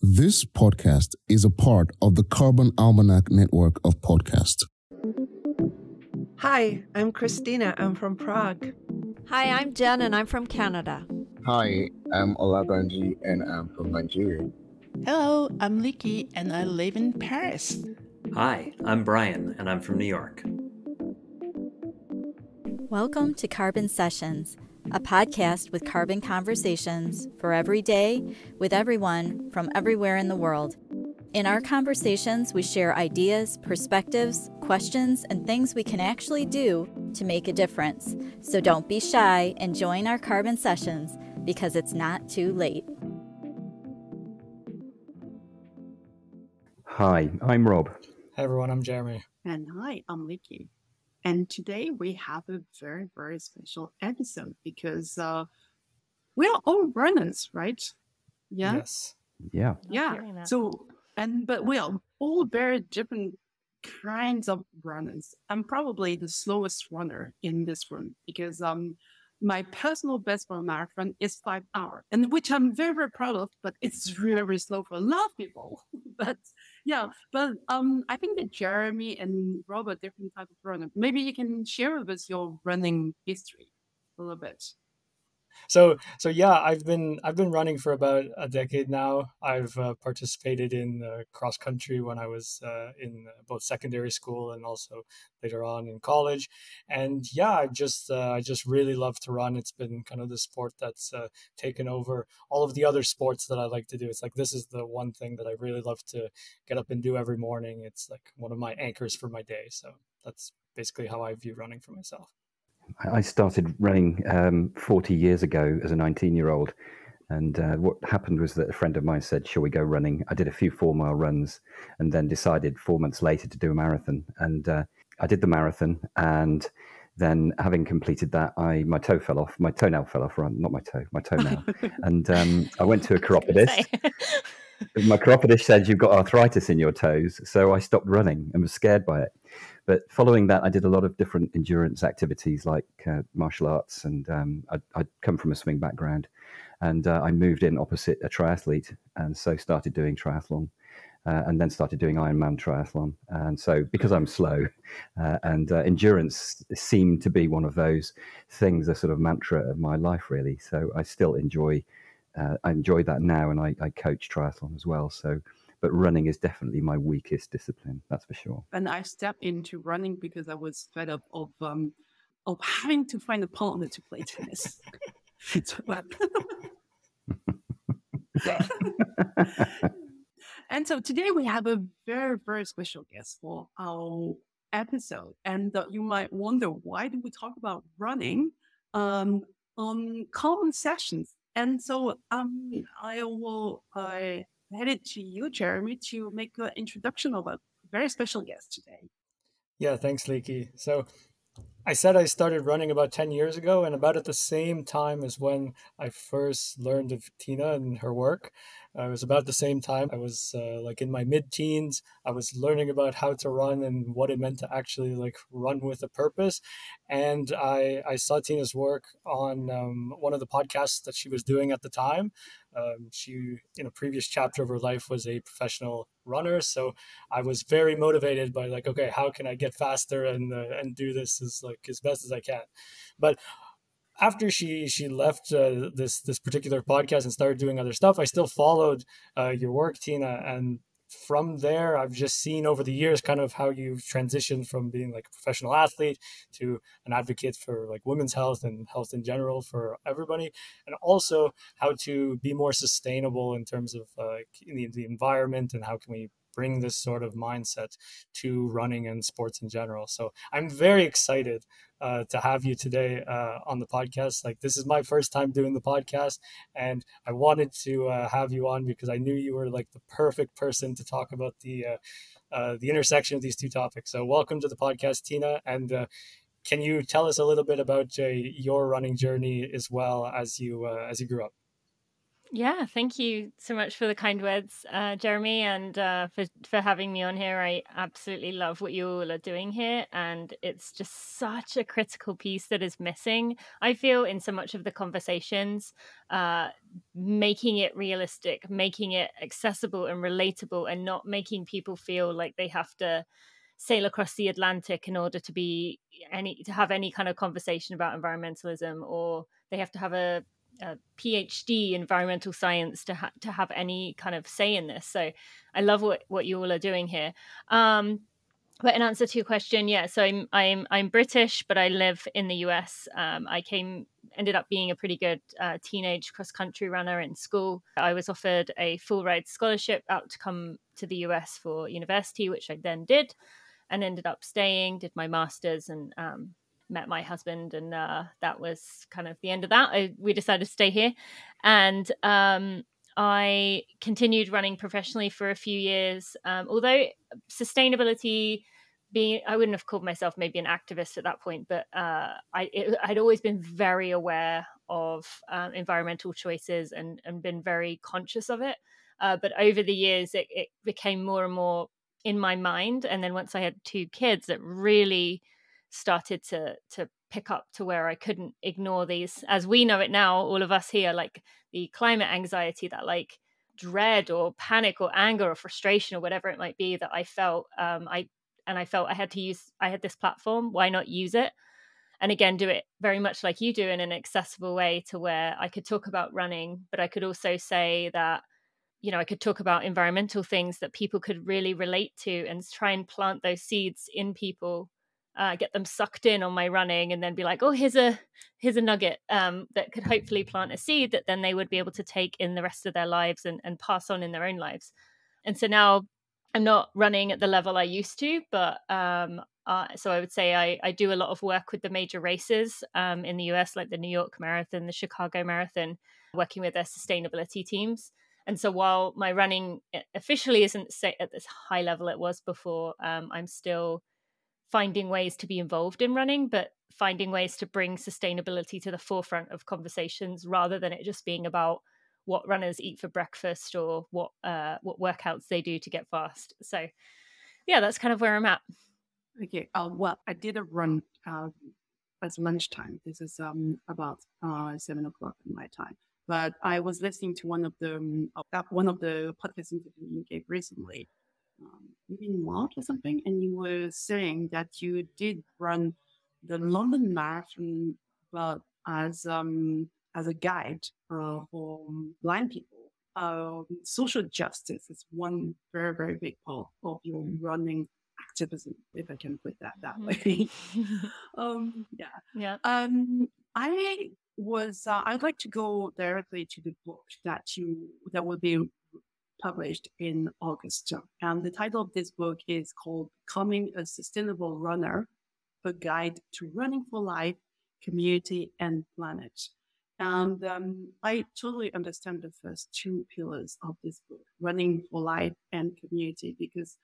This podcast is a part of the Carbon Almanac network of podcasts. Hi, I'm Christina. I'm from Prague. Hi, I'm Jen and I'm from Canada. Hi, I'm Olabanji and I'm from Nigeria. Hello, I'm Leekei and I live in Paris. Hi, I'm Brian and I'm from New York. Welcome to Carbon Sessions, a podcast with carbon conversations for every day with everyone from everywhere in the world. In our conversations, we share ideas, perspectives, questions, and things we can actually do to make a difference. So don't be shy and join our carbon sessions because it's not too late. Hi, I'm Rob. Hi everyone, I'm Jeremy. And hi, I'm Leekei. And today we have a very, very special episode because uh, we are all runners, right? Yeah. Yes. Yeah. Yeah. So, and but we are all very different kinds of runners. I'm probably the slowest runner in this room because um my personal best for a marathon is five hours, and which I'm very, very proud of, but it's really, really slow for a lot of people. but yeah, but um, I think that Jeremy and Rob are different type of runner. Maybe you can share with us your running history a little bit. So so yeah, I've been I've been running for about a decade now. I've uh, participated in cross country when I was uh, in both secondary school and also later on in college. And yeah, I just uh, I just really love to run. It's been kind of the sport that's uh, taken over all of the other sports that I like to do. It's like this is the one thing that I really love to get up and do every morning. It's like one of my anchors for my day. So that's basically how I view running for myself. I started running um, 40 years ago as a 19 year old. And uh, what happened was that a friend of mine said, Shall we go running? I did a few four mile runs and then decided four months later to do a marathon. And uh, I did the marathon. And then, having completed that, I my toe fell off. My toenail fell off, not my toe, my toenail. and um, I went to a chiropodist. my chiropodist said, You've got arthritis in your toes. So I stopped running and was scared by it. But following that, I did a lot of different endurance activities like uh, martial arts, and um, I'd, I'd, come from a swimming background, and uh, I moved in opposite a triathlete, and so started doing triathlon. Uh, and then started doing Ironman triathlon. And so, because I'm slow, uh, and uh, endurance seemed to be one of those things, a sort of mantra of my life, really. So I still enjoy, uh, I enjoy that now, and I, I coach triathlon as well. So but running is definitely my weakest discipline. That's for sure. And I stepped into running because I was fed up of um, of having to find a partner to play tennis. and so today we have a very very special guest for our episode, and uh, you might wonder why do we talk about running um, on carbon sessions? And so um, I will I headed to you, Jeremy, to make an introduction of a very special guest today. Yeah, thanks, Leekei. So I said I started running about 10 years ago, and about at the same time as when I first learned of Tina and her work. It was about the same time. I was uh, like in my mid teens. I was learning about how to run and what it meant to actually like run with a purpose. And I, I saw Tina's work on um, one of the podcasts that she was doing at the time. Um, she, in a previous chapter of her life, was a professional runner. So I was very motivated by like, okay, how can I get faster and uh, and do this as like as best as I can. But after she she left uh, this this particular podcast and started doing other stuff, I still followed uh, your work, Tina, and from there, I've just seen over the years kind of how you've transitioned from being like a professional athlete to an advocate for like women's health and health in general for everybody, and also how to be more sustainable in terms of uh, in the, the environment and how can we bring this sort of mindset to running and sports in general. So I'm very excited uh, to have you today uh, on the podcast. Like this is my first time doing the podcast, and I wanted to uh, have you on because I knew you were like the perfect person to talk about the uh, uh, the intersection of these two topics. So welcome to the podcast, Tina, and. Uh, can you tell us a little bit about your running journey as well as you as you grew up? Yeah, thank you so much for the kind words, uh, Jeremy, and uh, for for having me on here. I absolutely love what you all are doing here, and it's just such a critical piece that is missing. I feel in so much of the conversations, uh, making it realistic, making it accessible and relatable, and not making people feel like they have to sail across the Atlantic in order to be any to have any kind of conversation about environmentalism, or they have to have a a PhD environmental science to ha- to have any kind of say in this. So I love what what you all are doing here. Um, but in answer to your question, yeah, so I'm I'm I'm British, but I live in the US. Um, I came ended up being a pretty good uh, teenage cross country runner in school. I was offered a full ride scholarship out to come to the US for university, which I then did, and ended up staying. Did my masters and um, met my husband, and uh, that was kind of the end of that. I, we decided to stay here, and um, I continued running professionally for a few years. Um, although sustainability, being I wouldn't have called myself maybe an activist at that point, but uh, I it, I'd always been very aware of um, environmental choices and and been very conscious of it. Uh, but over the years, it, it became more and more in my mind, and then once I had two kids, it really started to to pick up to where I couldn't ignore these. As we know it now all of us here like the climate anxiety that like dread or panic or anger or frustration or whatever it might be that I felt um I and I felt I had to use I had this platform why not use it? And again do it very much like you do in an accessible way to where I could talk about running but I could also say that you know I could talk about environmental things that people could really relate to and try and plant those seeds in people uh, get them sucked in on my running and then be like oh here's a here's a nugget um, that could hopefully plant a seed that then they would be able to take in the rest of their lives and, and pass on in their own lives. And so now i'm not running at the level i used to but um, uh, so i would say I, I do a lot of work with the major races um, in the us like the new york marathon the chicago marathon working with their sustainability teams. And so while my running eh, officially isn't at this high level it was before um, i'm still finding ways to be involved in running, but finding ways to bring sustainability to the forefront of conversations rather than it just being about what runners eat for breakfast or what uh, what workouts they do to get fast. So, yeah, that's kind of where I'm at. Okay. Uh, well, I did a run uh, at lunchtime. This is um, about uh, seven o'clock in my time. But I was listening to one of the um, one of the podcast interviews you gave recently, um, maybe in March or something, and you were saying that you did run the London Marathon, but as um, as a guide uh, for blind people. Um, social justice is one very very big part of your running activism, if I can put that that way. um, yeah, yeah. Um, I was. Uh, I'd like to go directly to the book that you that will be published in August. And the title of this book is called Becoming a Sustainable Runner, a guide to running for life, community, and planet. And um, I totally understand the first two pillars of this book, running for life and community, because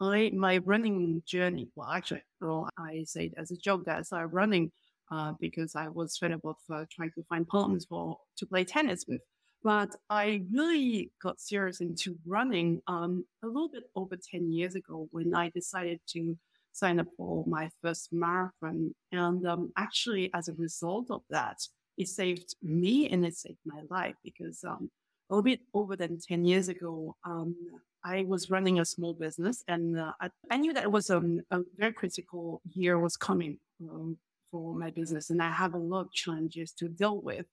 I, my running journey, well, actually, well, I say it as a joke that I started running uh, because I was fed up of uh, trying to find partners for to play tennis with. But I really got serious into running um, a little bit over 10 years ago when I decided to sign up for my first marathon. And um, actually, as a result of that, it saved me and it saved my life because um, a little bit over than 10 years ago, um, I was running a small business and uh, I, I, knew that it was um, a very critical year was coming um, for my business and I have a lot of challenges to deal with.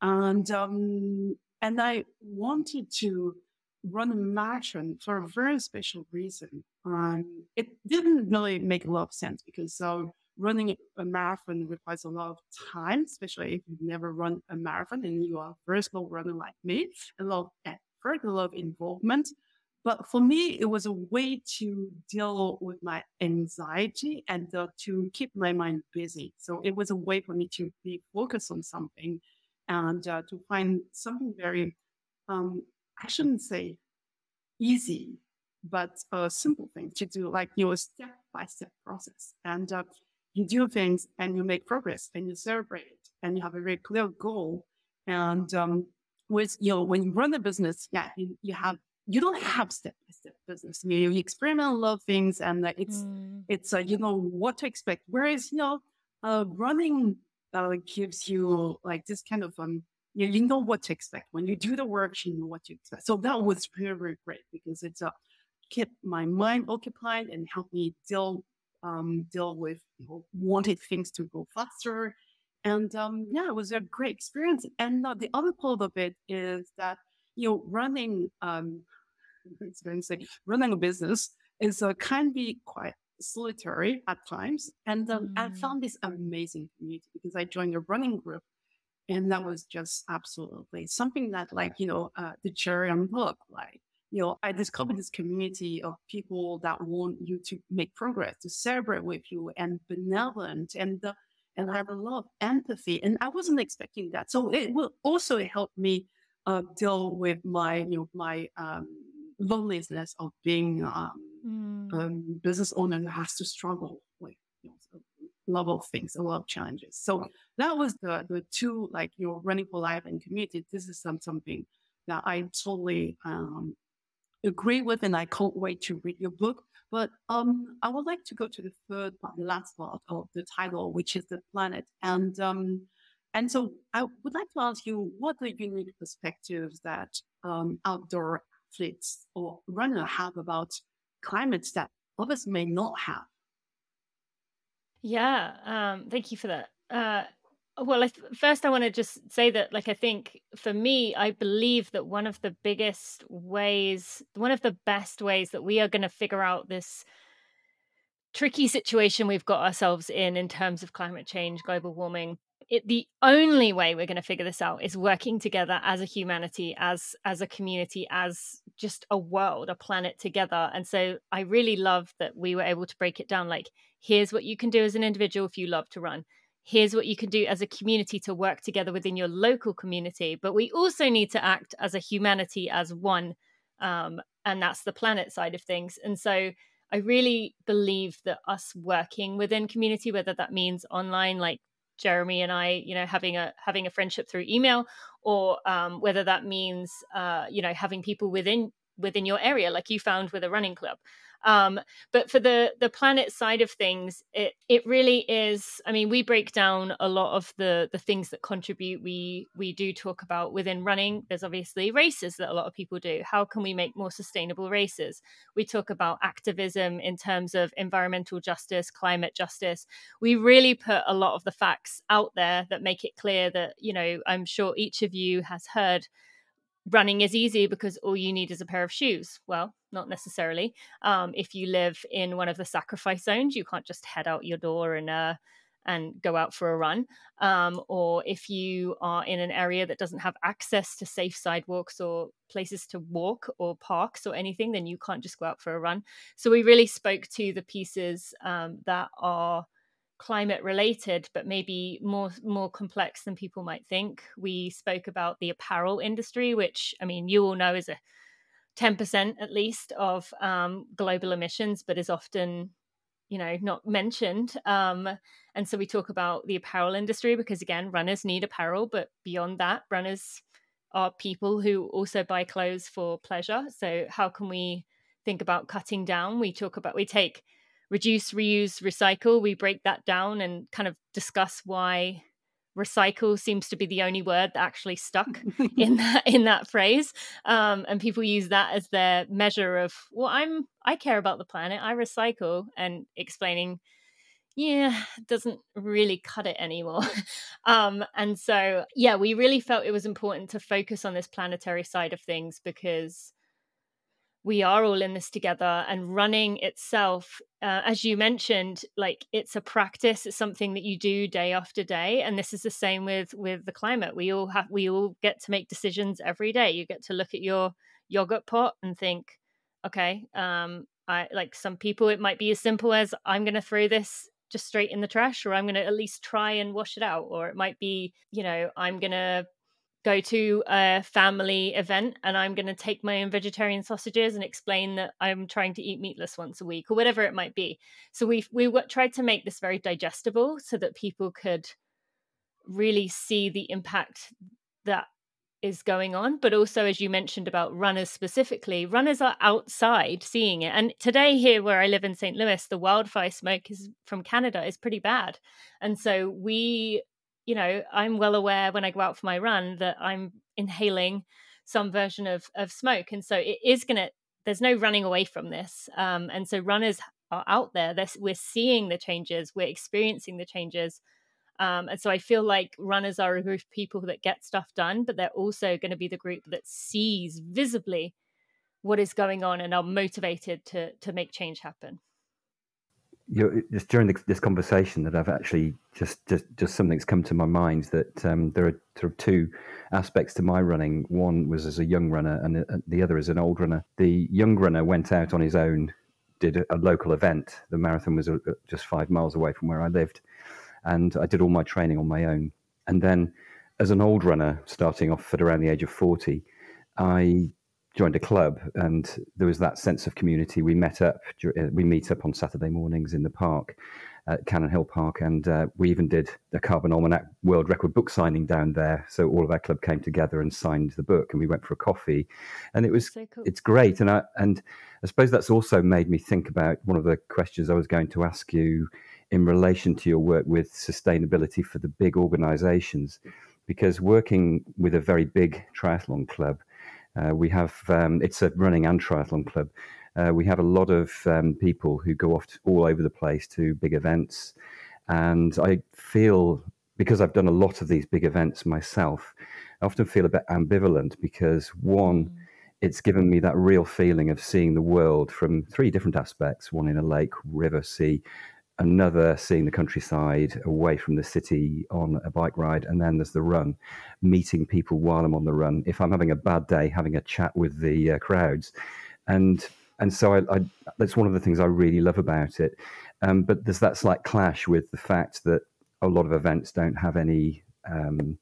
And um, and I wanted to run a marathon for a very special reason. Um, it didn't really make a lot of sense because uh, running a marathon requires a lot of time, especially if you've never run a marathon and you are a very slow runner like me, a lot of effort, a lot of involvement. But for me, it was a way to deal with my anxiety and uh, to keep my mind busy. So it was a way for me to be focused on something and uh, to find something very, um, I shouldn't say easy, but a simple thing to do, like your step by step process. And uh, you do things and you make progress and you celebrate it and you have a very clear goal. And um, with you know when you run a business, yeah, you, you have you don't have step by step business. You, you experiment a lot of things, and uh, it's mm. it's uh, you know what to expect. Whereas you know uh, running uh, gives you like this kind of um you, you know what to expect when you do the work. You know what to expect. So that was very very great because it's uh, kept my mind occupied and helped me deal um, deal with you know, wanted things to go faster. And um, yeah, it was a great experience. And uh, the other part of it is that you know running um, running a business is uh, can be quite solitary at times. And um, mm. I found this amazing community because I joined a running group. And that was just absolutely something that, like, you know, uh, the cherry on top, like, you know, I discovered this community of people that want you to make progress, to celebrate with you, and benevolent, and uh, and have a lot of empathy. And I wasn't expecting that, so it will also help me uh, deal with my you know my um, loneliness of being um, mm. um, business owner has to struggle with you know, a lot of things, a lot of challenges. So that was the the two like you know running for life and community. This is some something that I totally um, agree with, and I can't wait to read your book. But um, I would like to go to the third part, the last part of the title, which is the planet. And um, and so I would like to ask you what the unique perspectives that um, outdoor athletes or runners have about climates that others may not have. Yeah, um, thank you for that. Uh, well, I th- first I want to just say that, like, I think for me, I believe that one of the biggest ways, one of the best ways that we are going to figure out this tricky situation we've got ourselves in in terms of climate change, global warming. It, the only way we're going to figure this out is working together as a humanity, as as a community, as just a world, a planet together. And so I really love that we were able to break it down. Like, here's what you can do as an individual if you love to run here's what you can do as a community to work together within your local community. But we also need to act as a humanity, as one. Um, and that's the planet side of things. And so I really believe that us working within community, whether that means online, like Jeremy and I, you know, having a having a friendship through email, or um, whether that means, uh, you know, having people within within your area, like you found with a running club. Um, but for the the planet side of things, it it really is. I mean, we break down a lot of the the things that contribute. We we do talk about within running. There's obviously races that a lot of people do. How can we make more sustainable races? We talk about activism in terms of environmental justice, climate justice. We really put a lot of the facts out there that make it clear that you know. I'm sure each of you has heard running is easy because all you need is a pair of shoes. Well, not necessarily. Um, if you live in one of the sacrifice zones, you can't just head out your door and uh, and go out for a run. Um, or if you are in an area that doesn't have access to safe sidewalks or places to walk or parks or anything, then you can't just go out for a run. So we really spoke to the pieces um, that are climate related but maybe more more complex than people might think. We spoke about the apparel industry which i mean you all know is a 10% at least of um, global emissions but is often you know not mentioned. Um, and so we talk about the apparel industry because again runners need apparel but beyond that runners are people who also buy clothes for pleasure. So how can we think about cutting down? We talk about we take reduce, reuse, recycle, we break that down and kind of discuss why recycle seems to be the only word that actually stuck in that in that phrase. Um, and people use that as their measure of well i'm i care about the planet. I recycle. And explaining yeah doesn't really cut it anymore. Um, and so yeah we really felt it was important to focus on this planetary side of things because we are all in this together and running itself uh, as you mentioned like it's a practice it's something that you do day after day and this is the same with with the climate. We all have we all get to make decisions every day. You get to look at your yogurt pot and think okay um i like some people it might be as simple as i'm going to throw this just straight in the trash or i'm going to at least try and wash it out or it might be you know i'm going to go to a family event and I'm going to take my own vegetarian sausages and explain that I'm trying to eat meatless once a week or whatever it might be. So we we tried to make this very digestible so that people could really see the impact that is going on. But also as you mentioned about runners specifically runners are outside seeing it. And today here where i live in st louis the wildfire smoke is from canada is pretty bad. And so we you know i'm well aware when i go out for my run that i'm inhaling some version of of smoke and so it is going to there's no running away from this um, and so runners are out there They're, we're seeing the changes we're experiencing the changes um, and so I feel like runners are a group of people that get stuff done, but they're also going to be the group that sees visibly what is going on and are motivated to to make change happen. You're, just during the, this conversation, that I've actually just just just something's come to my mind that um, there are sort of two aspects to my running. One was as a young runner, and uh, the other as an old runner. The young runner went out on his own, did a, a local event. The marathon was uh, uh, just five miles away from where I lived and I did all my training on my own. And then, as an old runner, starting off at around the age of 40, I joined a club, and there was that sense of community. We met up, uh, we meet up on Saturday mornings in the park at Cannon Hill Park, and uh, we even did a Carbon Almanac World Record book signing down there. So all of our club came together and signed the book, and we went for a coffee, and it was so cool. it's great. And I and I suppose that's also made me think about one of the questions I was going to ask you in relation to your work with sustainability for the big organizations because working with a very big triathlon club uh, we have um, it's a running and triathlon club uh, we have a lot of um, people who go off all over the place to big events and i feel because i've done a lot of these big events myself i often feel a bit ambivalent because one mm. it's given me that real feeling of seeing the world from three different aspects one in a lake river sea another seeing the countryside away from the city on a bike ride and then there's the run meeting people while i'm on the run if i'm having a bad day having a chat with the uh, crowds. And and so I, I, that's one of the things i really love about it. Um, but there's that slight clash with the fact that a lot of events don't have any um,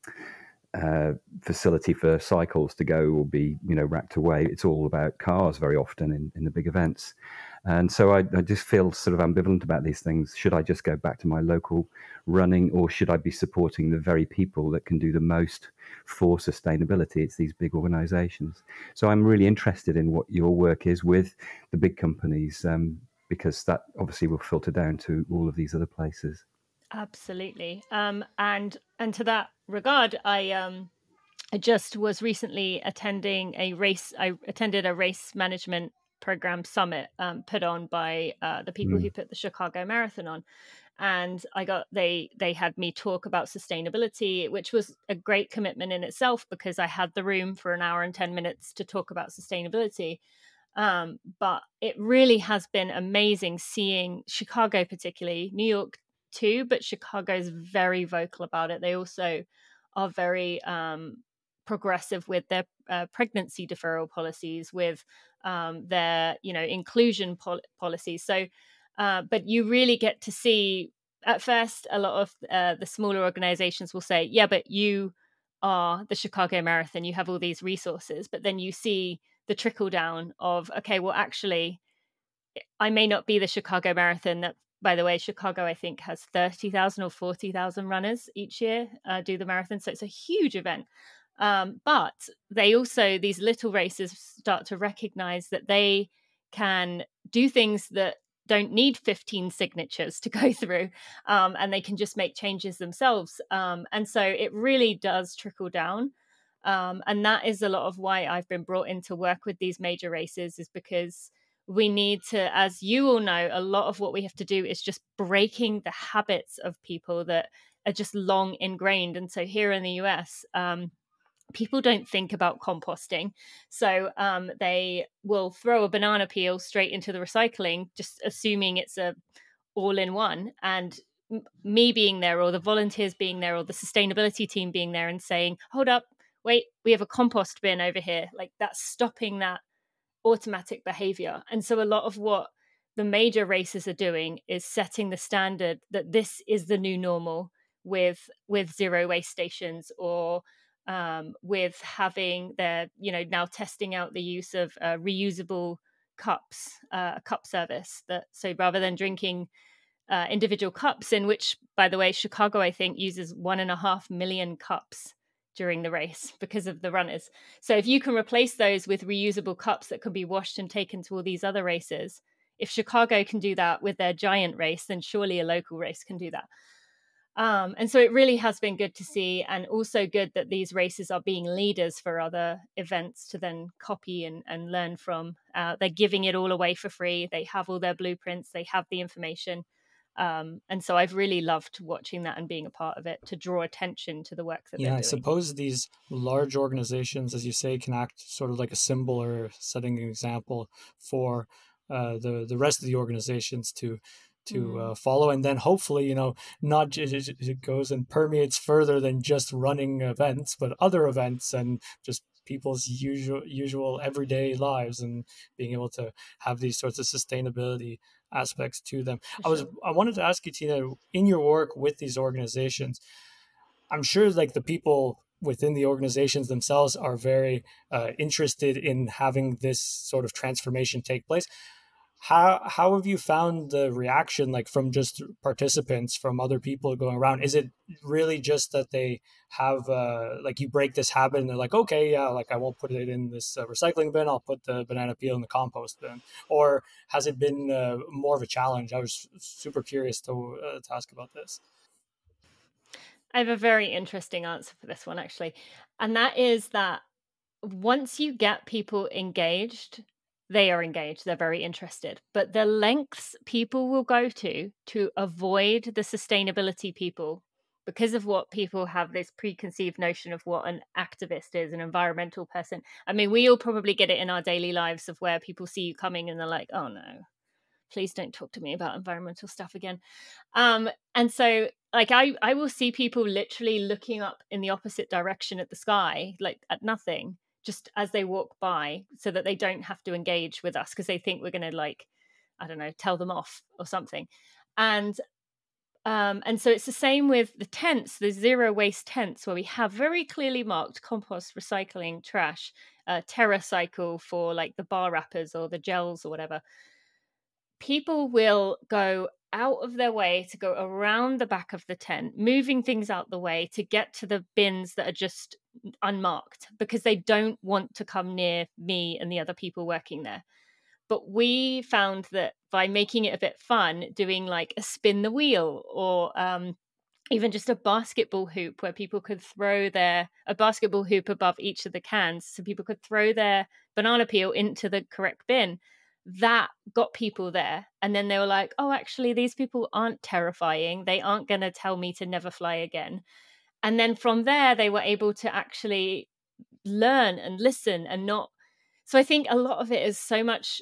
uh, facility for cycles to go or be you know racked away. It's all about cars very often in, in the big events and so I, I, just feel sort of ambivalent about these things. Should I just go back to my local running, or should I be supporting the very people that can do the most for sustainability? It's these big organizations. So I'm really interested in what your work is with the big companies, um, because that obviously will filter down to all of these other places. Absolutely. Um, and and to that regard, I um, I just was recently attending a race. I attended a race management program summit um, put on by uh, the people mm. who put the Chicago Marathon on. And I got they they had me talk about sustainability, which was a great commitment in itself because I had the room for an hour and ten minutes to talk about sustainability. Um, but it really has been amazing seeing Chicago, particularly New York too, but Chicago is very vocal about it. They also are very um, progressive with their uh, pregnancy deferral policies, with um, their you know inclusion pol- policies. So, uh, but you really get to see at first a lot of uh, the smaller organizations will say, yeah, but you are the Chicago Marathon, you have all these resources, but then you see the trickle down of okay, well actually, I may not be the Chicago Marathon that by the way, Chicago, I think, has 30,000 or 40,000 runners each year uh, do the marathon. So it's a huge event. Um, but they also, these little races start to recognize that they can do things that don't need 15 signatures to go through um, and they can just make changes themselves. Um, and so it really does trickle down. Um, and that is a lot of why I've been brought in to work with these major races, is because we need to, as you all know, a lot of what we have to do is just breaking the habits of people that are just long ingrained. And so here in the US, um, people don't think about composting. So um, they will throw a banana peel straight into the recycling, just assuming it's a all in one. And me being there, or the volunteers being there, or the sustainability team being there and saying, hold up, wait, we have a compost bin over here. Like that's stopping that automatic behavior. And so a lot of what the major races are doing is setting the standard that this is the new normal with with zero waste stations or um, with having their, you know, now testing out the use of uh, reusable cups, uh, a cup service. That so rather than drinking uh, individual cups, in which, by the way, Chicago I think uses one and a half million cups during the race because of the runners. So if you can replace those with reusable cups that can be washed and taken to all these other races, if Chicago can do that with their giant race, then surely a local race can do that. Um, and so it really has been good to see, and also good that these races are being leaders for other events to then copy and, and learn from. Uh, they're giving it all away for free. They have all their blueprints, they have the information. Um, and so I've really loved watching that and being a part of it to draw attention to the work that yeah, I suppose these large organizations, as you say, can act sort of like a symbol or setting an example for uh, the the rest of the organizations to to Mm. uh, follow, and then hopefully, you know, not just it, it goes and permeates further than just running events, but other events and just people's usual usual everyday lives and being able to have these sorts of sustainability aspects to them. I was I wanted to ask you, Tina, in your work with these organizations, I'm sure like the people within the organizations themselves are very uh, interested in having this sort of transformation take place. How how have you found the reaction like from just participants from other people going around? Is it really just that they have uh, like you break this habit and they're like, okay, yeah, like I won't put it in this uh, recycling bin. I'll put the banana peel in the compost bin. Or has it been uh, more of a challenge? I was super curious to uh, to ask about this. I have a very interesting answer for this one, actually. And that is that once you get people engaged, they are engaged, they're very interested. But the lengths people will go to to avoid the sustainability people because of what people have this preconceived notion of what an activist is, an environmental person. I mean, we all probably get it in our daily lives of where people see you coming and they're like, oh no, please don't talk to me about environmental stuff again. Um, and so like I, I will see people literally looking up in the opposite direction at the sky, like at nothing, just as they walk by, so that they don't have to engage with us because they think we're gonna like, I don't know, tell them off or something. And um, and so it's the same with the tents, the zero waste tents, where we have very clearly marked compost, recycling, trash, uh, TerraCycle for like the bar wrappers or the gels or whatever. People will go out of their way to go around the back of the tent, moving things out the way to get to the bins that are just unmarked because they don't want to come near me and the other people working there. But we found that by making it a bit fun, doing like a spin the wheel or um, even just a basketball hoop where people could throw their a basketball hoop above each of the cans so people could throw their banana peel into the correct bin that got people there and then they were like oh actually these people aren't terrifying. They aren't going to tell me to never fly again. And then from there they were able to actually learn and listen and not so i think a lot of it is so much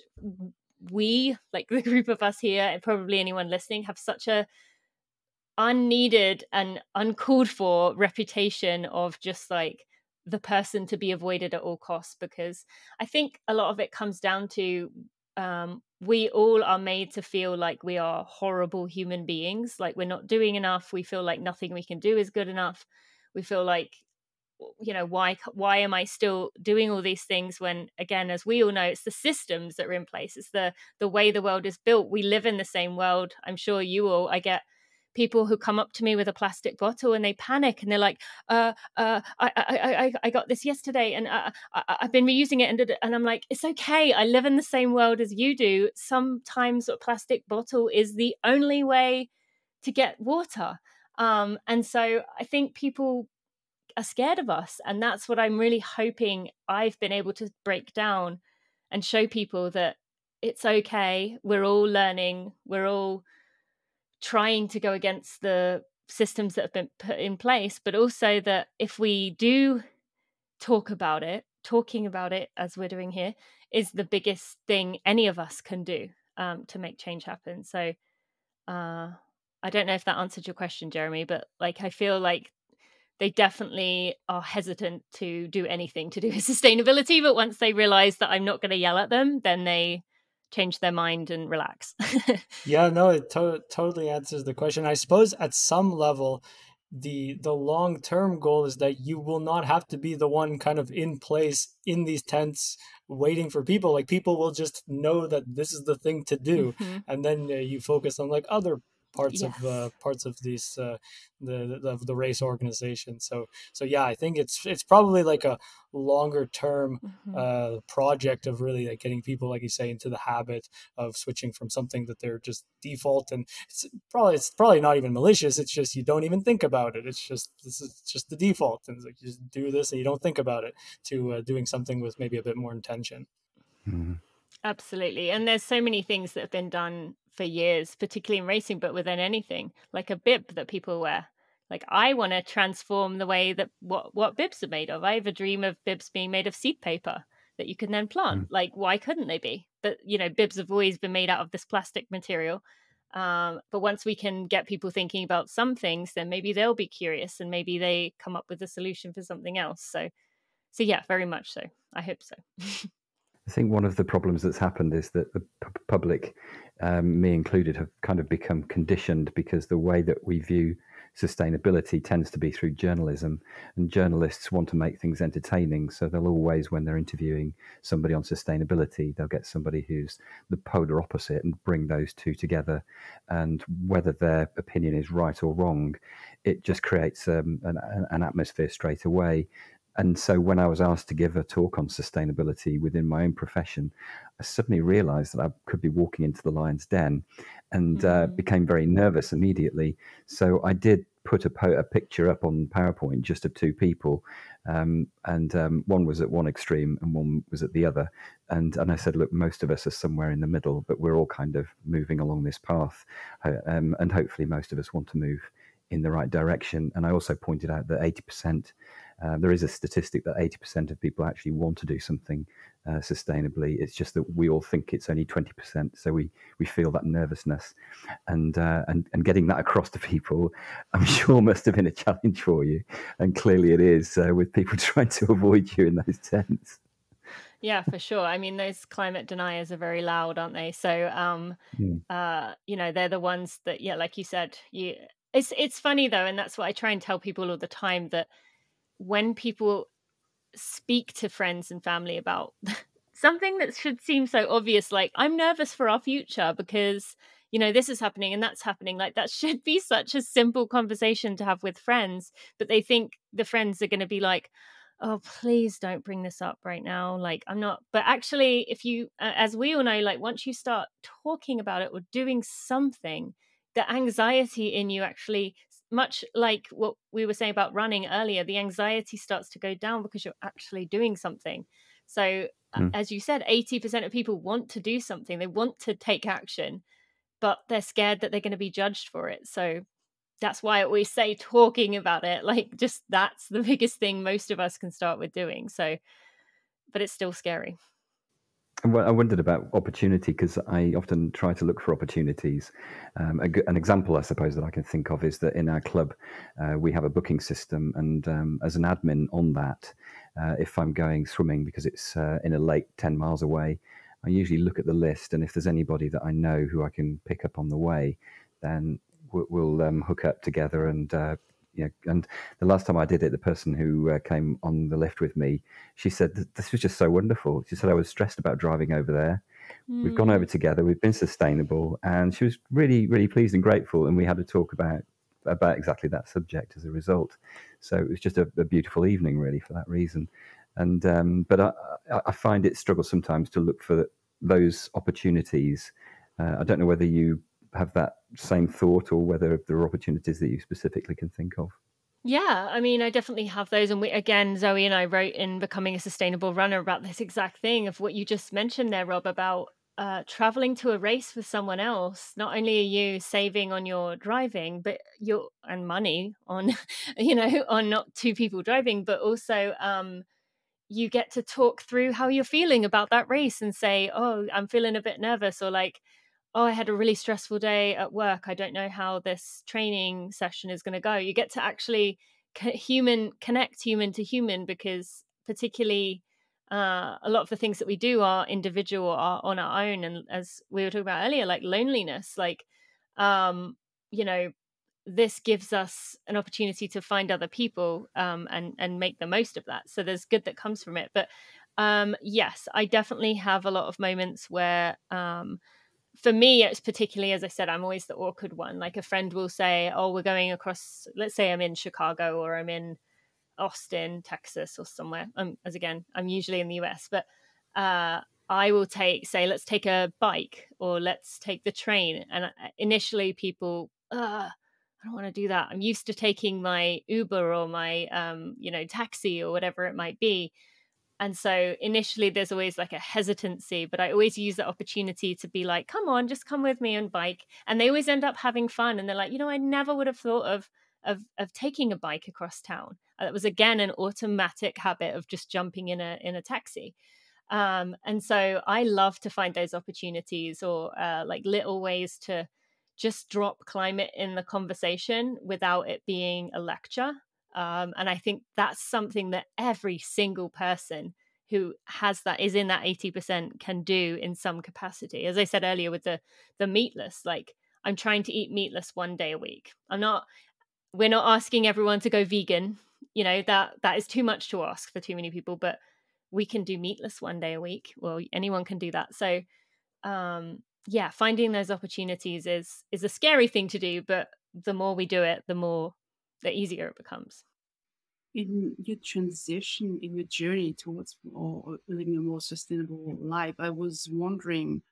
we like the group of us here and probably anyone listening have such a unneeded and uncalled for reputation of just like the person to be avoided at all costs because i think a lot of it comes down to um, we all are made to feel like we are horrible human beings. Like we're not doing enough. We feel like nothing we can do is good enough. We feel like you know why why am i still doing all these things when again as we all know it's the systems that are in place. It's the the way the world is built. We live in the same world. I'm sure you all i get people who come up to me with a plastic bottle and they panic and they're like, uh, uh, I, I, I, I got this yesterday and uh, I, I've been reusing it. And, and I'm like, it's okay. I live in the same world as you do. Sometimes a plastic bottle is the only way to get water. Um, and so I think people are scared of us. And that's what I'm really hoping I've been able to break down and show people that it's okay. We're all learning. We're all trying to go against the systems that have been put in place, but also that if we do talk about it, talking about it as we're doing here is the biggest thing any of us can do um, to make change happen. So uh, I don't know if that answered your question, Jeremy, but like I feel like they definitely are hesitant to do anything to do with sustainability. But once they realize that I'm not going to yell at them, then they change their mind and relax. yeah, no, it to- totally answers the question. I suppose at some level, the the long term goal is that you will not have to be the one kind of in place in these tents waiting for people like people will just know that this is the thing to do Mhm. and then uh, you focus on like other parts Yes. of uh, parts of these uh, the, the of the race organization. So so yeah, I think it's it's probably like a longer term Mhm. uh, project of really like getting people, like you say, into the habit of switching from something that they're just default and it's probably it's probably not even malicious. It's just you don't even think about it. It's just this is just the default, and it's like you just do this and you don't think about it. To uh, doing something with maybe a bit more intention. Mhm. Absolutely. And there's so many things that have been done for years, particularly in racing, but within anything, like a bib that people wear. Like I want to transform the way that what what bibs are made of. I have a dream of bibs being made of seed paper that you can then plant. Like why couldn't they be? But you know, bibs have always been made out of this plastic material. Um, but once we can get people thinking about some things, then maybe they'll be curious and maybe they come up with a solution for something else. So, so yeah, very much so. I hope so. I think one of the problems that's happened is that the pu- public, um, me included, have kind of become conditioned because the way that we view sustainability tends to be through journalism, and journalists want to make things entertaining. So they'll always, when they're interviewing somebody on sustainability, they'll get somebody who's the polar opposite and bring those two together. And whether their opinion is right or wrong, it just creates um, an, an atmosphere straight away. And so when I was asked to give a talk on sustainability within my own profession, I suddenly realized that I could be walking into the lion's den and uh, became very nervous immediately. So I did put a, po- a picture up on PowerPoint just of two people. Um, and um, one was at one extreme and one was at the other. And, and I said, look, most of us are somewhere in the middle, but we're all kind of moving along this path. Uh, um, and hopefully most of us want to move in the right direction. And I also pointed out that 80%, uh, there is a statistic that 80% of people actually want to do something uh, sustainably. It's just that we all think it's only 20%. So we, we feel that nervousness. And, uh, and, and getting that across to people, I'm sure must have been a challenge for you. And clearly it is uh, with people trying to avoid you in those tents. Yeah, for sure. I mean, those climate deniers are very loud, aren't they? So, um, Mm. uh, you know, they're the ones that, yeah, like you said, you. It's it's funny though, and that's what I try and tell people all the time that when people speak to friends and family about something that should seem so obvious, like I'm nervous for our future because you know this is happening and that's happening, like that should be such a simple conversation to have with friends, but they think the friends are going to be like oh please don't bring this up right now like i'm not but actually if you as we all know like once you start talking about it or doing something the anxiety in you actually much like what we were saying about running earlier the anxiety starts to go down because you're actually doing something so Mm. as you said 80% of people want to do something they want to take action but they're scared that they're going to be judged for it so that's why I always say talking about it, like just that's the biggest thing most of us can start with doing. So, but it's still scary. Well, I wondered about opportunity because I often try to look for opportunities. Um, a an example, I suppose, that I can think of is that in our club, uh, we have a booking system, and um, as an admin on that, uh, if I'm going swimming because it's uh, in a lake 10 miles away, I usually look at the list, and if there's anybody that I know who I can pick up on the way, then we'll, we'll um, hook up together and uh, you know, and the last time I did it, the person who uh, came on the lift with me, she said this was just so wonderful. She said I was stressed about driving over there. We've gone over together. We've been sustainable, and she was really, really pleased and grateful. And we had a talk about about exactly that subject as a result. So it was just a, a beautiful evening, really, for that reason. And um, but I, I- find it struggle sometimes to look for those opportunities. Uh, I don't know whether you have that same thought or whether there are opportunities that you specifically can think of. Yeah, I mean, I definitely have those. And we, again, Zoe and I wrote in Becoming a Sustainable Runner about this exact thing of what you just mentioned there, Rob, about uh, traveling to a race with someone else. Not only are you saving on your driving, but your and money on, you know, on not two people driving, but also um, you get to talk through how you're feeling about that race and say, oh, I'm feeling a bit nervous, or like, oh, I had a really stressful day at work. I don't know how this training session is going to go. You get to actually human connect human to human because particularly uh, a lot of the things that we do are individual, are on our own, and as we were talking about earlier, like loneliness, like um, you know, this gives us an opportunity to find other people um, and and make the most of that. So there's good that comes from it. But um, yes, I definitely have a lot of moments where um, for me, it's particularly, as I said, I'm always the awkward one. Like a friend will say, Oh, we're going across, let's say I'm in Chicago or I'm in Austin, Texas, or somewhere. Um, as again, I'm usually in the US, but uh, I will take, say, let's take a bike or let's take the train. And uh, initially, people, I don't want to do that. I'm used to taking my Uber or my, um, you know, taxi or whatever it might be. And so initially, there's always like a hesitancy, but I always use that opportunity to be like, come on, just come with me on bike. And they always end up having fun. And they're like, you know, I never would have thought of of of taking a bike across town. That was again an automatic habit of just jumping in a in a taxi. Um, and so I love to find those opportunities or uh, like little ways to just drop climate in the conversation without it being a lecture. Um, and I think that's something that every single person who has that is in that 80% can do in some capacity. As I said earlier with the the meatless, like I'm trying to eat meatless one day a week. I'm not we're not asking everyone to go vegan. You know, that that is too much to ask for too many people, but we can do meatless one day a week. Well, anyone can do that. So um yeah, finding those opportunities is is a scary thing to do, but the more we do it, the more the easier it becomes. In your transition, in your journey towards living a more sustainable life, I was wondering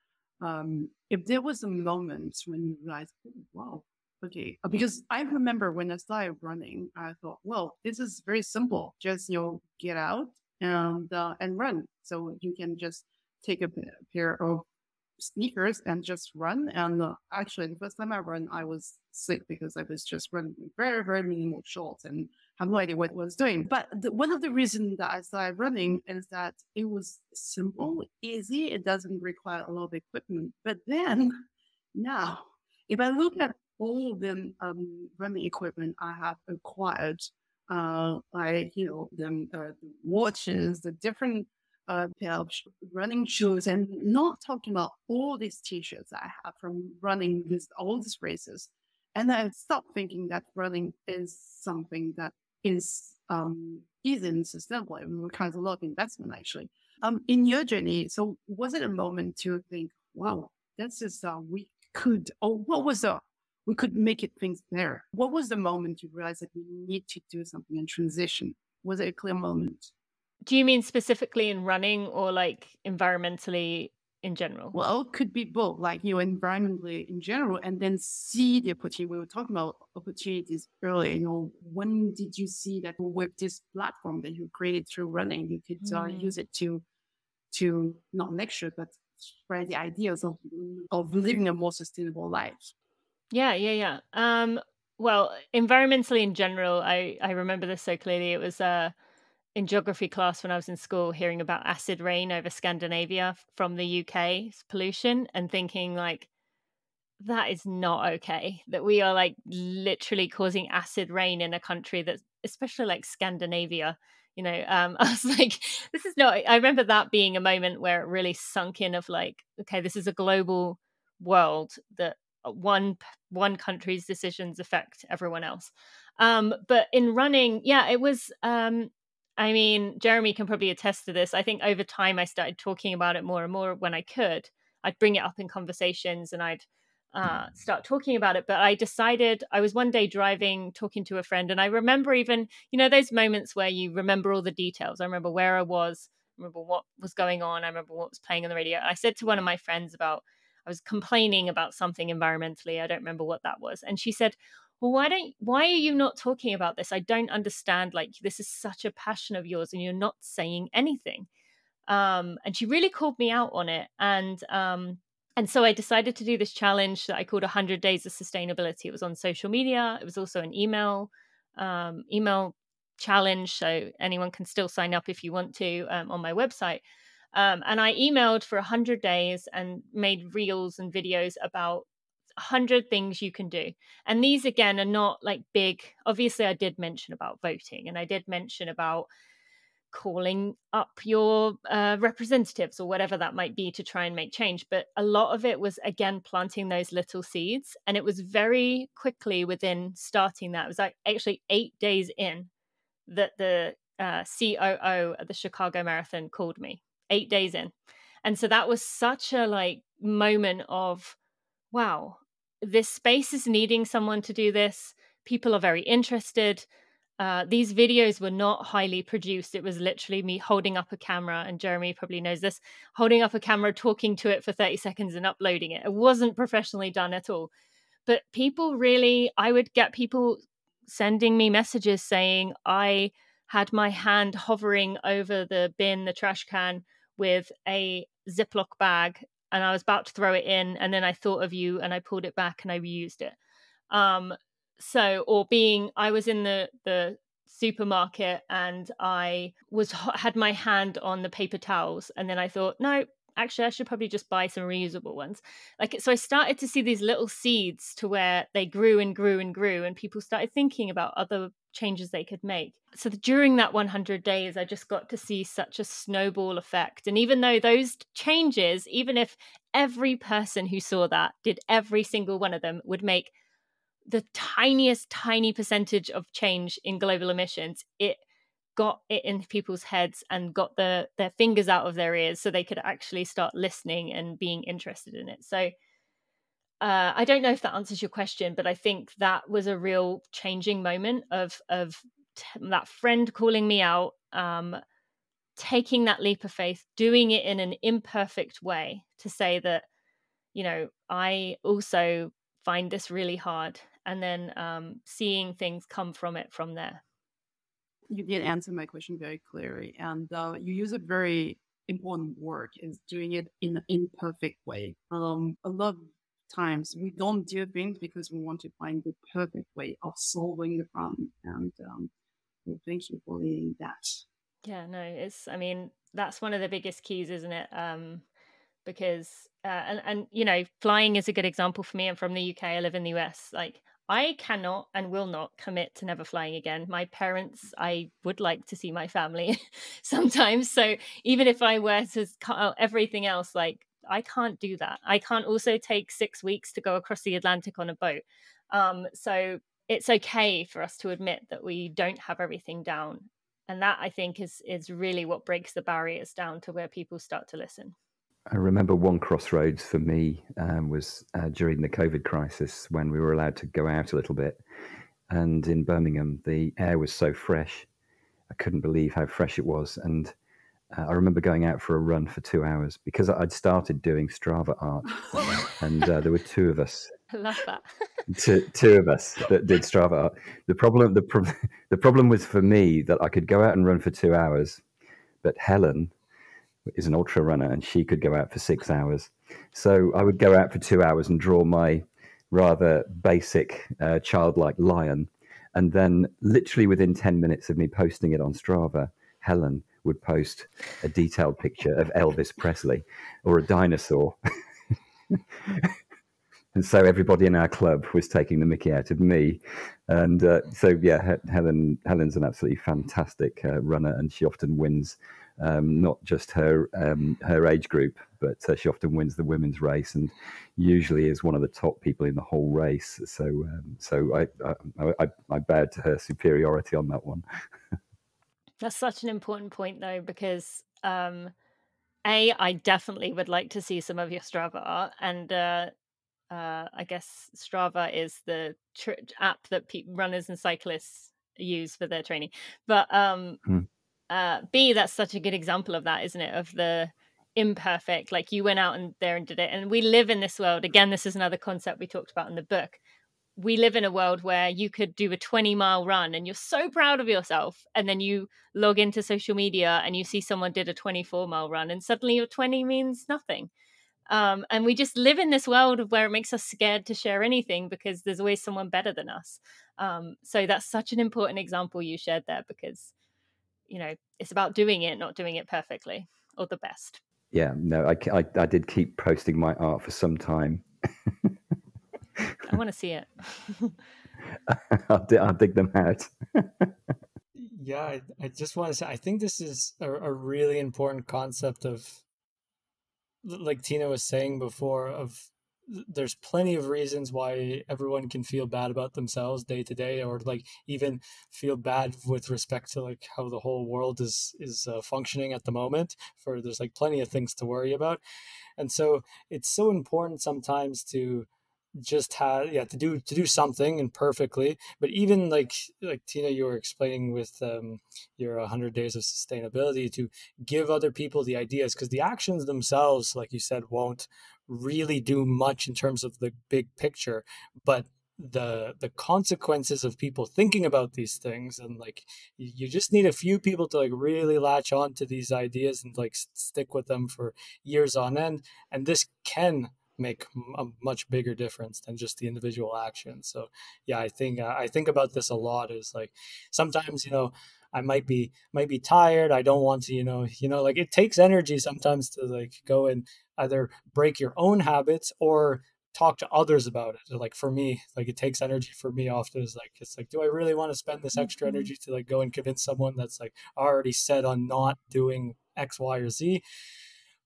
um, if there was a moment when you realized, oh, wow, okay. Uh, because I remember when I started running, I thought, well, this is very simple. Just, you know, get out and, uh, and run. So you can just take a pair of sneakers and just run. And uh, actually, the first time I ran, I was sick because I was just running very, very minimal shorts and have no idea what I was doing. But the, one of the reasons that I started running is that it was simple, easy. It doesn't require a lot of equipment. But then now, if I look at all the um, running equipment I have acquired, uh, like, you know, the, uh, the watches, the different uh, pair of running shoes, and not talking about all these t-shirts I have from running this all these races. And I stopped thinking that running is something that is um, isn't sustainable. It requires a lot of investment, actually. Um, in your journey, so was it a moment to think, "Wow, this is uh, we could," or what was the we could make it things better? What was the moment you realized that we need to do something and transition? Was it a clear moment? Do you mean specifically in running or like environmentally in general? Well, it could be both, like you know, environmentally in general, and then see the opportunity. We were talking about opportunities earlier. You know, when did you see that with this platform that you created through running, you could uh, mm. use it to to not lecture, but spread the ideas of of living a more sustainable life? Yeah, yeah, yeah. Um, well, environmentally in general, I I remember this so clearly. It was uh in geography class when I was in school hearing about acid rain over Scandinavia from the UK's pollution and thinking like that is not okay that we are like literally causing acid rain in a country that's especially like Scandinavia you know um I was like this is not I remember that being a moment where it really sunk in of like okay this is a global world that uh, one one country's decisions affect everyone else. Um but in running yeah it was um I mean, Jeremy can probably attest to this. I think over time I started talking about it more and more when I could. I'd bring it up in conversations and I'd uh, start talking about it. But I decided I was one day driving, talking to a friend, and I remember even, you know, those moments where you remember all the details. I remember where I was, I remember what was going on, I remember what was playing on the radio. I said to one of my friends about, I was complaining about something environmentally. I don't remember what that was. And she said, well why don't why are you not talking about this? I don't understand like this is such a passion of yours and you're not saying anything. Um and she really called me out on it and um and so i decided to do this challenge that i called 100 days of sustainability. It was on social media. It was also an email um email challenge so anyone can still sign up if you want to um, on my website. Um, and i emailed for 100 days and made reels and videos about 100 things you can do. And these, again, are not like big. Obviously, I did mention about voting and I did mention about calling up your uh, representatives or whatever that might be to try and make change. But a lot of it was, again, planting those little seeds. And it was very quickly within starting that. It was like actually eight days in that the uh, COO at the Chicago Marathon called me, eight days in. And so that was such a like moment of, wow, this space is needing someone to do this. People are very interested. Uh, these videos were not highly produced. It was literally me holding up a camera, and Jeremy probably knows this holding up a camera, talking to it for 30 seconds, and uploading it. It wasn't professionally done at all. But people really, I would get people sending me messages saying, I had my hand hovering over the bin, the trash can, with a Ziploc bag, and I was about to throw it in, and then I thought of you, and I pulled it back, and I reused it. Um, so, or being, I was in the the supermarket, and I was had my hand on the paper towels, and then I thought, no, actually i should probably just buy some reusable ones like so i started to see these little seeds to where they grew and grew and grew and people started thinking about other changes they could make. So during that 100 days i just got to see such a snowball effect. And even though those changes even if every person who saw that did every single one of them would make the tiniest tiny percentage of change in global emissions it got it in people's heads and got the their fingers out of their ears so they could actually start listening and being interested in it. So uh, I don't know if that answers your question, but I think that was a real changing moment of of t- that friend calling me out, um, taking that leap of faith, doing it in an imperfect way to say that, you know, I also find this really hard, and then um, seeing things come from it from there you did answer my question very clearly, and uh, you use a very important word is doing it in an imperfect way. Um, a lot of times we don't do things because we want to find the perfect way of solving the problem, and um, thank you for leading that. Yeah, no, it's. I mean, that's one of the biggest keys, isn't it? Um, because uh, and and you know, flying is a good example for me. I'm from the UK. I live in the US. Like I cannot and will not commit to never flying again. My parents, I would like to see my family sometimes. So even if I were to cut out everything else, like I can't do that. I can't also take six weeks to go across the Atlantic on a boat. Um, so it's okay for us to admit that we don't have everything down. And that I think is is really what breaks the barriers down to where people start to listen. I remember one crossroads for me um, was uh, during the COVID crisis when we were allowed to go out a little bit. And in Birmingham, the air was so fresh. I couldn't believe how fresh it was. And uh, I remember going out for a run for two hours because I'd started doing Strava art. and uh, there were two of us. I love that. two, two of us that did Strava art. The problem, the, pro- the problem was for me that I could go out and run for two hours, but Helen, is an ultra runner and she could go out for six hours. So I would go out for two hours and draw my rather basic uh, childlike lion. And then, literally within 10 minutes of me posting it on Strava, Helen would post a detailed picture of Elvis Presley or a dinosaur. and so everybody in our club was taking the mickey out of me. And uh, so, yeah, Helen Helen's an absolutely fantastic uh, runner, and she often wins um, not just her um, her age group, but uh, she often wins the women's race and usually is one of the top people in the whole race. So um, so I, I, I I bowed to her superiority on that one. That's such an important point, though, because um, a I definitely would like to see some of your Strava art, and uh, uh, I guess Strava is the tr- app that pe- runners and cyclists use for their training. But um, hmm uh, B, that's such a good example of that, isn't it? Of the imperfect, like you went out and there and did it. And we live in this world. Again, this is another concept we talked about in the book. We live in a world where you could do a 20 mile run and you're so proud of yourself. And then you log into social media and you see someone did a 24 mile run, and suddenly your 20 means nothing. Um, and we just live in this world of where it makes us scared to share anything because there's always someone better than us. Um, so that's such an important example you shared there because you know it's about doing it not doing it perfectly or the best yeah no i i, I did keep posting my art for some time want to see it. I'll, I'll dig them out. Yeah I, I, just want to say i think this is a, a really important concept of like tina was saying before of there's plenty of reasons why everyone can feel bad about themselves day to day or like even feel bad with respect to like how the whole world is is uh, functioning at the moment for there's like plenty of things to worry about. And so it's so important sometimes to just had yeah to do to do something and perfectly. But even like like tina you were explaining with um, your 100 days of sustainability to give other people the ideas because the actions themselves like you said won't really do much in terms of the big picture. But the the consequences of people thinking about these things and like you just need a few people to like really latch on to these ideas and like stick with them for years on end. And this can make a much bigger difference than just the individual action. So yeah i think uh, i think about this a lot is like sometimes you know i might be might be tired i don't want to you know you know like it takes energy sometimes to like go and either break your own habits or talk to others about it. Like for me like it takes energy for me often is like it's like do i really want to spend this extra mm-hmm. energy to like go and convince someone that's like already set on not doing x y or z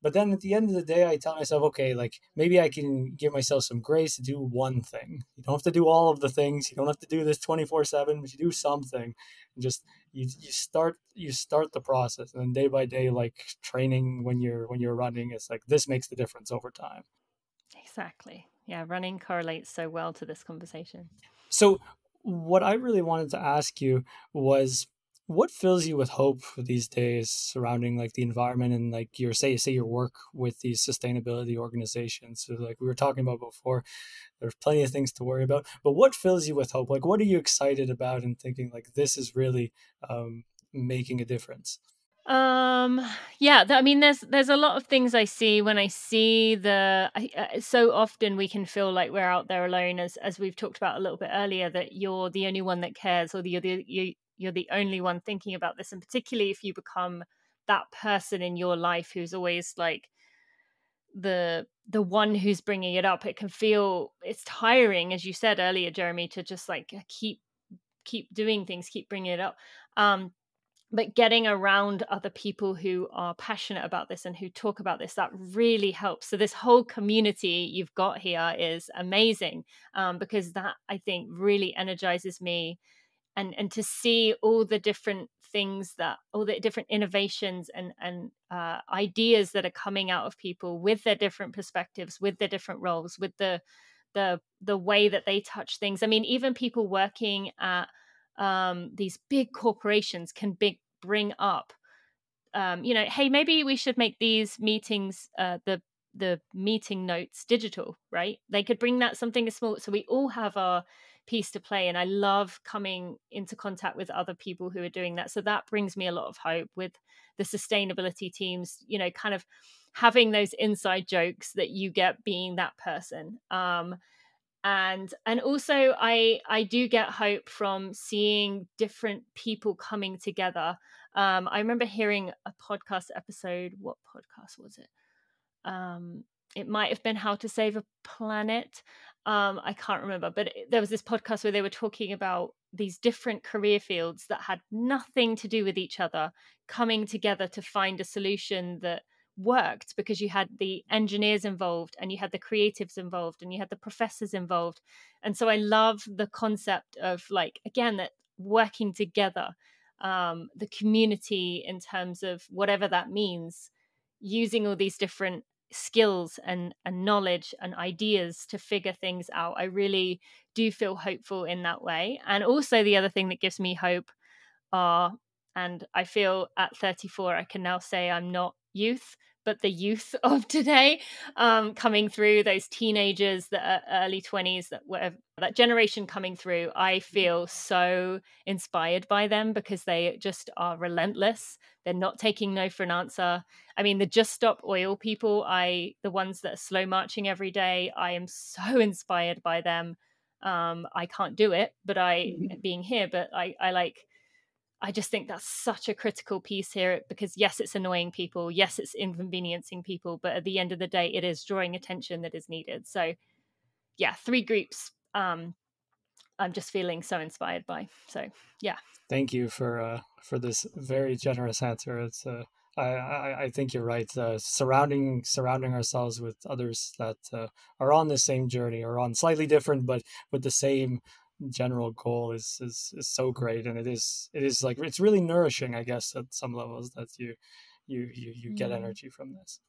but then at the end of the day, I tell myself, okay, like maybe I can give myself some grace to do one thing. You don't have to do all of the things. You don't have to do this 24 seven, but you do something and just, you, you start, you start the process and then day by day, like training when you're, when you're running, it's like, this makes the difference over time. Exactly. Yeah. Running correlates so well to this conversation. So what I really wanted to ask you was what fills you with hope these days surrounding like the environment and like your say say your work with these sustainability organizations? So like we were talking about before there's plenty of things to worry about but what fills you with hope? Like what are you excited about and thinking like this is really um, making a difference? Um yeah i mean there's there's a lot of things i see. When i see the I, so often we can feel like we're out there alone as as we've talked about a little bit earlier that you're the only one that cares or the, you're the you, you're the only one thinking about this and particularly if you become that person in your life who's always like the the one who's bringing it up it can feel it's tiring as you said earlier jeremy to just like keep keep doing things keep bringing it up. Um but getting around other people who are passionate about this and who talk about this that really helps. So this whole community you've got here is amazing um, because that i think really energizes me and and to see all the different things that all the different innovations and and uh, ideas that are coming out of people with their different perspectives with their different roles with the the the way that they touch things. I mean even people working at um, these big corporations can big bring up um, you know hey maybe we should make these meetings uh, the the meeting notes digital right? They could bring that something small. So we all have our piece to play and i love coming into contact with other people who are doing that. So that brings me a lot of hope with the sustainability teams you know kind of having those inside jokes that you get being that person. Um and and also i i do get hope from seeing different people coming together. Um i remember hearing a podcast episode what podcast was it? Um it might have been how to save a planet um i can't remember but there was this podcast where they were talking about these different career fields that had nothing to do with each other coming together to find a solution that worked because you had the engineers involved and you had the creatives involved and you had the professors involved. And so i love the concept of like again that working together um, the community in terms of whatever that means using all these different skills and, and knowledge and ideas to figure things out. I really do feel hopeful in that way. And also, the other thing that gives me hope are, and I feel at 34, I can now say I'm not youth, but the youth of today um, coming through, those teenagers that are early 20s, that whatever, that generation coming through, I mm-hmm. feel so inspired by them because they just are relentless. They're not taking no for an answer. I mean, the Just Stop Oil people, I the ones that are slow marching every day, I am so inspired by them. Um, I can't do it, but I mm-hmm. being here, but I, I like I just think that's such a critical piece here because yes, it's annoying people, yes, it's inconveniencing people, but at the end of the day, it is drawing attention that is needed. So, yeah, three groups. Um, I'm just feeling so inspired by. So, yeah. Thank you for uh, for this very generous answer. It's uh, I, I, I think you're right. Uh, surrounding surrounding ourselves with others that uh, are on the same journey or on slightly different, but with the same general goal is, is is so great, and it is it is like it's really nourishing, I guess, at some levels that you you you, you get energy from this.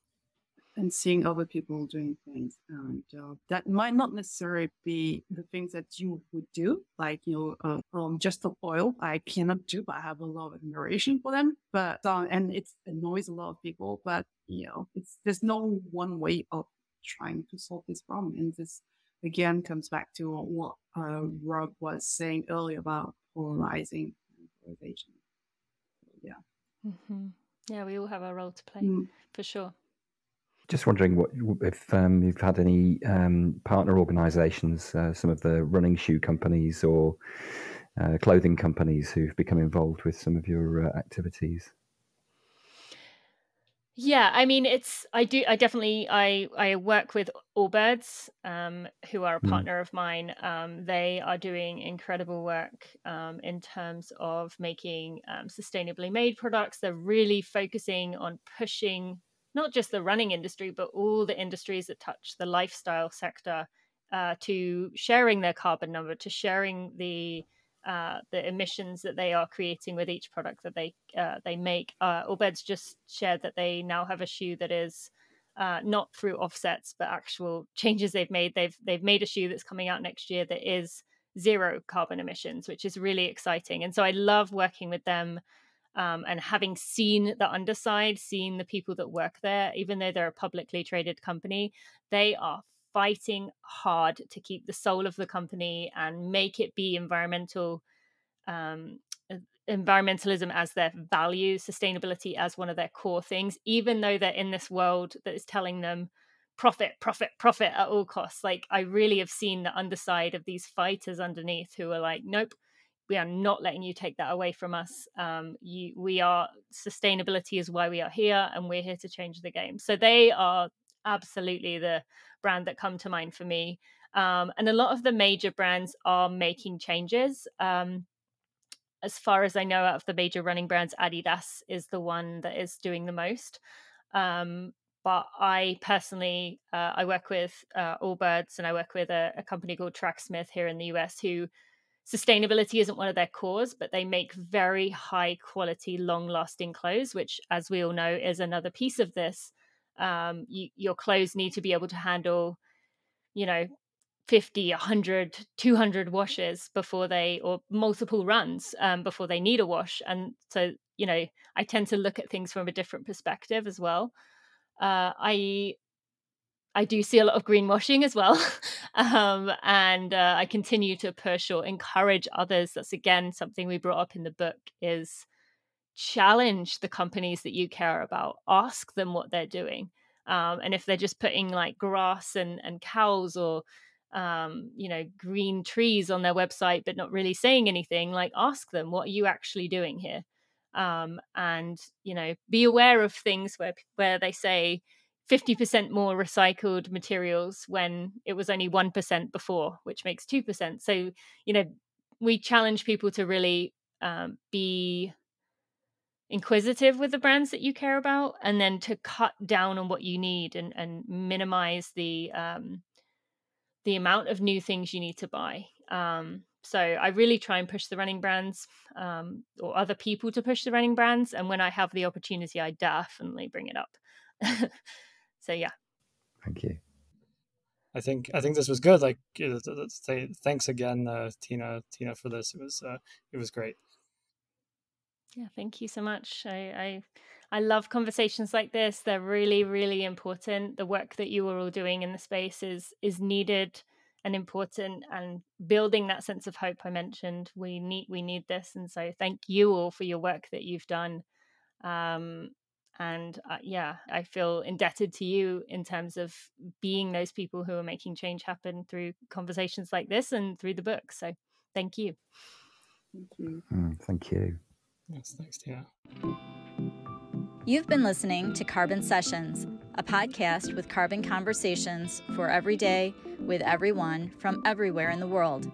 And seeing other people doing things and uh, that might not necessarily be the things that you would do like you know uh, um, just the oil i cannot do but i have a lot of admiration for them but uh, and it annoys a lot of people but you know it's there's no one way of trying to solve this problem and this again comes back to what uh, rob was saying earlier about polarizing and polarization yeah mm-hmm. yeah we all have a role to play mm. for sure just wondering what if um, you've had any um, partner organisations, uh, some of the running shoe companies or uh, clothing companies who've become involved with some of your uh, activities. Yeah, I mean, it's I do I definitely I I work with Allbirds, um, who are a hmm. partner mm. of mine. Um, they are doing incredible work um, in terms of making um, sustainably made products. They're really focusing on pushing not just the running industry, but all the industries that touch the lifestyle sector uh, to sharing their carbon number, to sharing the uh, the emissions that they are creating with each product that they uh, they make. Uh, Allbirds just shared that they now have a shoe that is uh, not through offsets, but actual changes they've made. They've they've made a shoe that's coming out next year that is zero carbon emissions, which is really exciting. And so I love working with them um, and having seen the underside, seeing the people that work there, even though they're a publicly traded company, they are fighting hard to keep the soul of the company and make it be environmental um, environmentalism as their value, sustainability as one of their core things, even though they're in this world that is telling them profit, profit, profit at all costs. Like I really have seen the underside of these fighters underneath who are like, nope, we are not letting you take that away from us. Um, you, we are sustainability is why we are here, and we're here to change the game. So they are absolutely the brand that come to mind for me. Um, and a lot of the major brands are making changes. Um, as far as I know, out of the major running brands, Adidas is the one that is doing the most. Um, but I personally, uh, I work with uh, Allbirds and I work with a, a company called Tracksmith here in the US who sustainability isn't one of their cores, but they make very high quality, long lasting clothes, which, as we all know, is another piece of this. Um, you, your clothes need to be able to handle, you know, 50, 100, 200 washes before they, or multiple runs um, before they need a wash. And so, you know, I tend to look at things from a different perspective as well. Uh, I I do see a lot of greenwashing as well. um, and uh, I continue to push or encourage others. That's again something we brought up in the book is challenge the companies that you care about. Ask them what they're doing. Um, and if they're just putting like grass and, and cows or um, you know green trees on their website but not really saying anything like ask them what are you actually doing here um, and you know be aware of things where where they say 50% more recycled materials when it was only 1% before, which makes 2%. So, you know, we challenge people to really um, be inquisitive with the brands that you care about and then to cut down on what you need and, and minimize the um, the amount of new things you need to buy. Um, so I really try and push the running brands um, or other people to push the running brands. And when I have the opportunity, I definitely bring it up. so yeah thank you i think i think this was good like thanks again uh, tina tina for this it was uh, it was great yeah thank you so much. I, I i love conversations like this. They're really really important. The work that you are all doing in the space is is needed and important and building that sense of hope i mentioned we need we need this and so thank you all for your work that you've done. Um, and uh, yeah i feel indebted to you in terms of being those people who are making change happen through conversations like this and through the book so thank you. Thank you. Mm, thank you yes thanks tina you've been listening to carbon sessions a podcast with carbon conversations for every day with everyone from everywhere in the world.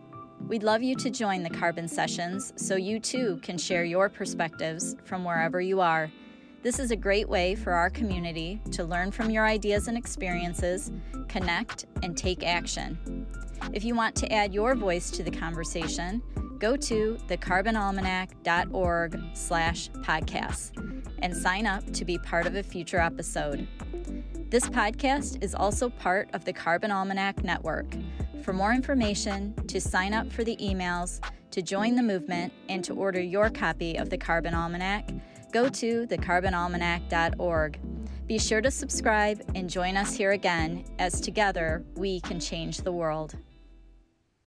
We'd love you to join the Carbon Sessions so you too can share your perspectives from wherever you are. This is a great way for our community to learn from your ideas and experiences, connect, and take action. If you want to add your voice to the conversation, go to thecarbonalmanac.org slash podcasts and sign up to be part of a future episode. This podcast is also part of the Carbon Almanac Network. For more information, to sign up for the emails, to join the movement, and to order your copy of the Carbon Almanac, go to thecarbonalmanac.org. Be sure to subscribe and join us here again as together we can change the world.